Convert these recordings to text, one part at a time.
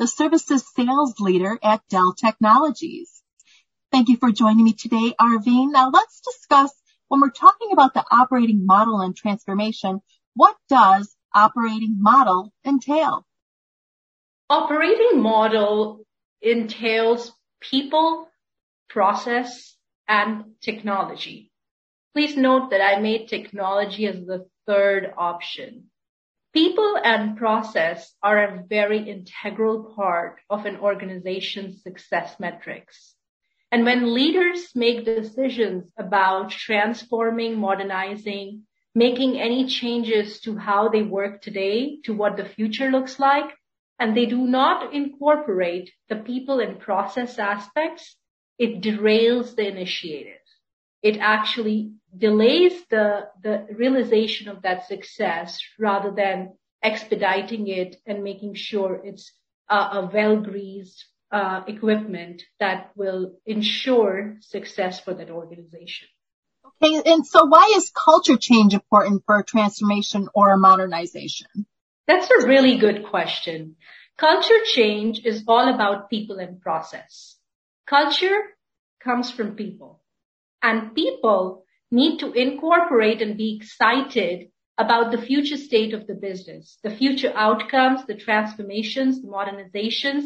the services sales leader at Dell Technologies. Thank you for joining me today, Arveen. Now let's discuss when we're talking about the operating model and transformation, what does operating model entail? Operating model entails people, process, and technology. Please note that I made technology as the third option. People and process are a very integral part of an organization's success metrics. And when leaders make decisions about transforming, modernizing, making any changes to how they work today to what the future looks like, and they do not incorporate the people and process aspects, it derails the initiative. It actually delays the, the realization of that success rather than expediting it and making sure it's a, a well-greased uh, equipment that will ensure success for that organization. Okay, and so why is culture change important for a transformation or a modernization? That's a really good question. Culture change is all about people and process. Culture comes from people and people need to incorporate and be excited about the future state of the business, the future outcomes, the transformations, the modernizations.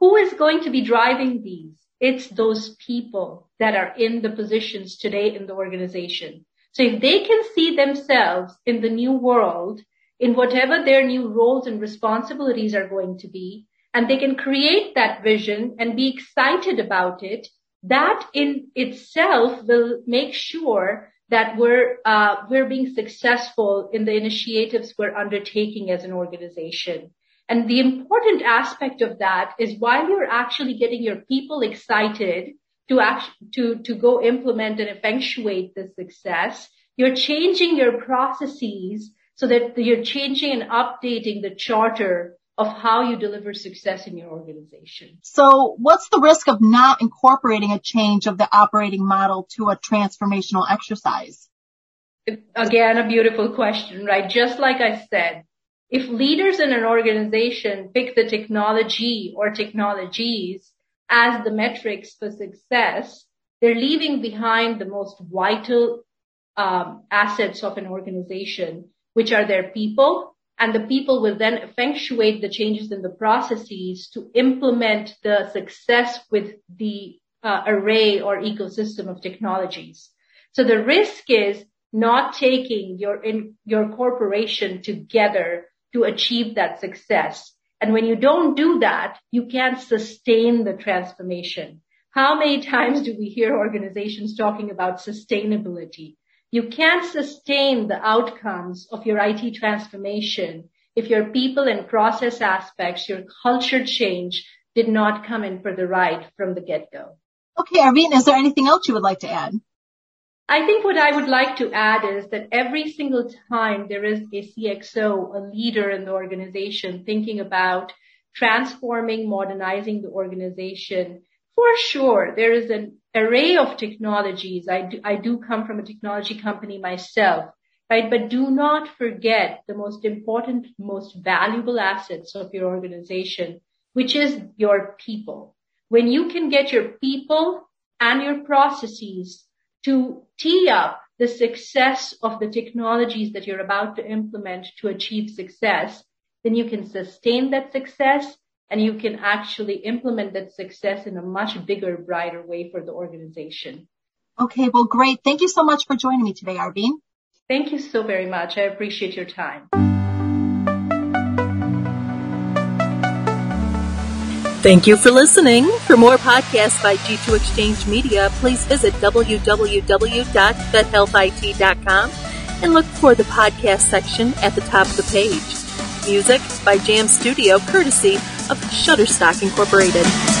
Who is going to be driving these? It's those people that are in the positions today in the organization. So if they can see themselves in the new world, in whatever their new roles and responsibilities are going to be, and they can create that vision and be excited about it, that in itself will make sure that we're uh, we're being successful in the initiatives we're undertaking as an organization. And the important aspect of that is while you're actually getting your people excited to act, to, to go implement and effectuate the success, you're changing your processes so that you're changing and updating the charter of how you deliver success in your organization. So what's the risk of not incorporating a change of the operating model to a transformational exercise? Again, a beautiful question, right? Just like I said, if leaders in an organization pick the technology or technologies as the metrics for success, they're leaving behind the most vital um, assets of an organization, which are their people and the people will then effectuate the changes in the processes to implement the success with the uh, array or ecosystem of technologies. So the risk is not taking your in, your corporation together to achieve that success. And when you don't do that, you can't sustain the transformation. How many times do we hear organizations talking about sustainability? You can't sustain the outcomes of your IT transformation if your people and process aspects, your culture change did not come in for the ride from the get-go. Okay, Arveen, is there anything else you would like to add? I think what I would like to add is that every single time there is a CXO, a leader in the organization thinking about transforming, modernizing the organization, for sure, there is an array of technologies. I do, I do come from a technology company myself, right? But do not forget the most important, most valuable assets of your organization, which is your people. When you can get your people and your processes to tee up the success of the technologies that you're about to implement to achieve success, then you can sustain that success and you can actually implement that success in a much bigger, brighter way for the organization. Okay, well, great. Thank you so much for joining me today, Arveen. Thank you so very much. I appreciate your time. Thank you for listening. For more podcasts by G2 Exchange Media, please visit www.fedhealthit.com and look for the podcast section at the top of the page. Music by Jam Studio courtesy of Shutterstock Incorporated.